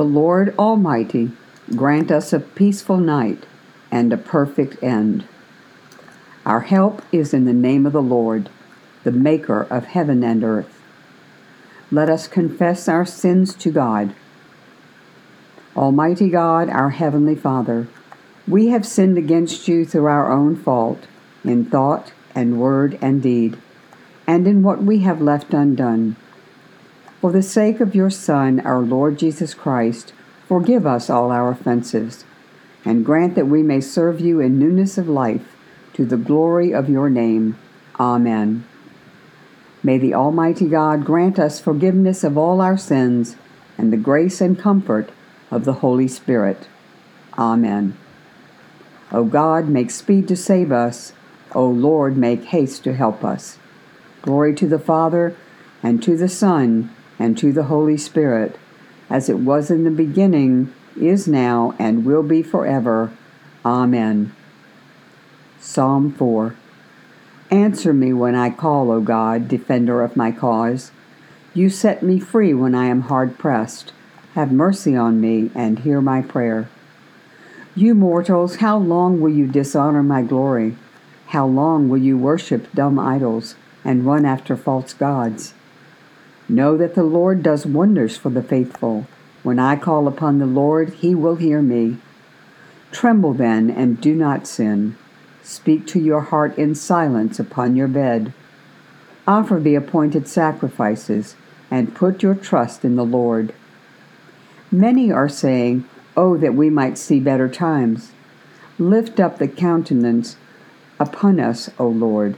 The Lord Almighty grant us a peaceful night and a perfect end. Our help is in the name of the Lord, the Maker of heaven and earth. Let us confess our sins to God. Almighty God, our Heavenly Father, we have sinned against you through our own fault, in thought and word and deed, and in what we have left undone. For the sake of your Son, our Lord Jesus Christ, forgive us all our offenses, and grant that we may serve you in newness of life, to the glory of your name. Amen. May the Almighty God grant us forgiveness of all our sins and the grace and comfort of the Holy Spirit. Amen. O God, make speed to save us. O Lord, make haste to help us. Glory to the Father, and to the Son, and to the Holy Spirit, as it was in the beginning, is now, and will be forever. Amen. Psalm 4 Answer me when I call, O God, defender of my cause. You set me free when I am hard pressed. Have mercy on me and hear my prayer. You mortals, how long will you dishonor my glory? How long will you worship dumb idols and run after false gods? Know that the Lord does wonders for the faithful. When I call upon the Lord, he will hear me. Tremble then and do not sin. Speak to your heart in silence upon your bed. Offer the appointed sacrifices and put your trust in the Lord. Many are saying, Oh, that we might see better times. Lift up the countenance upon us, O Lord.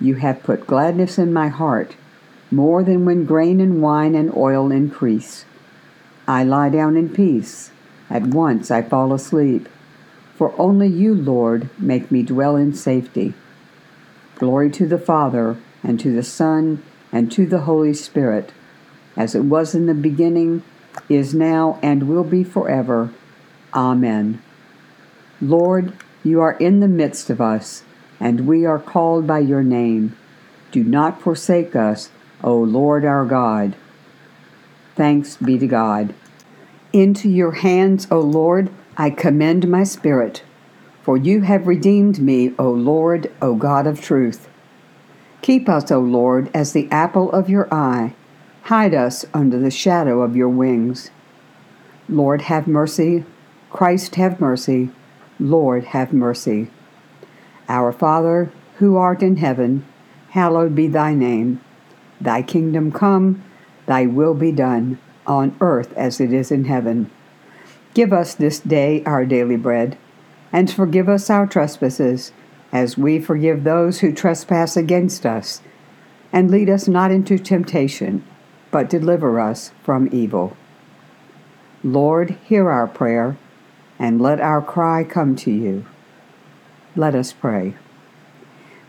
You have put gladness in my heart, more than when grain and wine and oil increase. I lie down in peace. At once I fall asleep. For only you, Lord, make me dwell in safety. Glory to the Father, and to the Son, and to the Holy Spirit, as it was in the beginning, is now, and will be forever. Amen. Lord, you are in the midst of us, and we are called by your name. Do not forsake us, O Lord our God. Thanks be to God. Into your hands, O Lord, I commend my spirit, for you have redeemed me, O Lord, O God of truth. Keep us, O Lord, as the apple of your eye. Hide us under the shadow of your wings. Lord, have mercy. Christ, have mercy. Lord, have mercy. Our Father, who art in heaven, hallowed be thy name. Thy kingdom come, thy will be done, on earth as it is in heaven. Give us this day our daily bread, and forgive us our trespasses, as we forgive those who trespass against us. And lead us not into temptation, but deliver us from evil. Lord, hear our prayer, and let our cry come to you. Let us pray.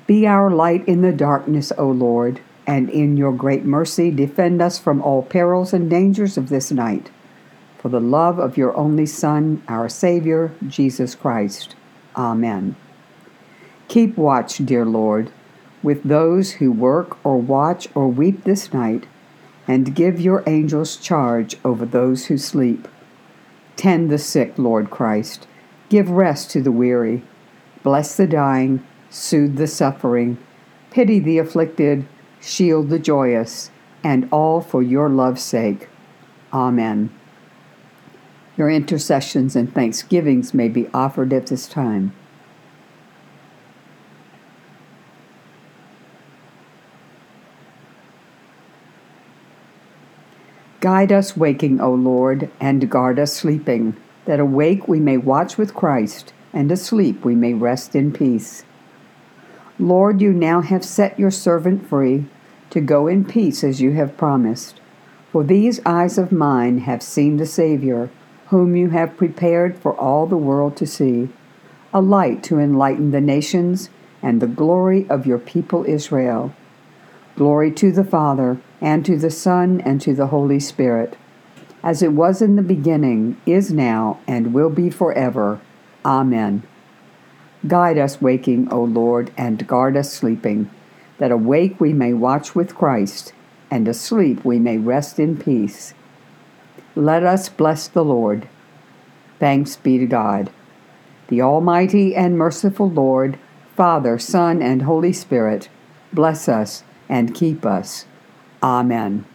Be our light in the darkness, O Lord, and in your great mercy defend us from all perils and dangers of this night for the love of your only Son, our Savior, Jesus Christ. Amen. Keep watch, dear Lord, with those who work or watch or weep this night, and give your angels charge over those who sleep. Tend the sick, Lord Christ. Give rest to the weary. Bless the dying. Soothe the suffering. Pity the afflicted. Shield the joyous. And all for your love's sake. Amen. Your intercessions and thanksgivings may be offered at this time. Guide us waking, O Lord, and guard us sleeping, that awake we may watch with Christ, and asleep we may rest in peace. Lord, you now have set your servant free to go in peace as you have promised. For these eyes of mine have seen the Savior whom you have prepared for all the world to see, a light to enlighten the nations and the glory of your people Israel. Glory to the Father, and to the Son, and to the Holy Spirit, as it was in the beginning, is now, and will be forever. Amen. Guide us waking, O Lord, and guard us sleeping, that awake we may watch with Christ, and asleep we may rest in peace. Let us bless the Lord. Thanks be to God. The Almighty and merciful Lord, Father, Son, and Holy Spirit, bless us and keep us. Amen.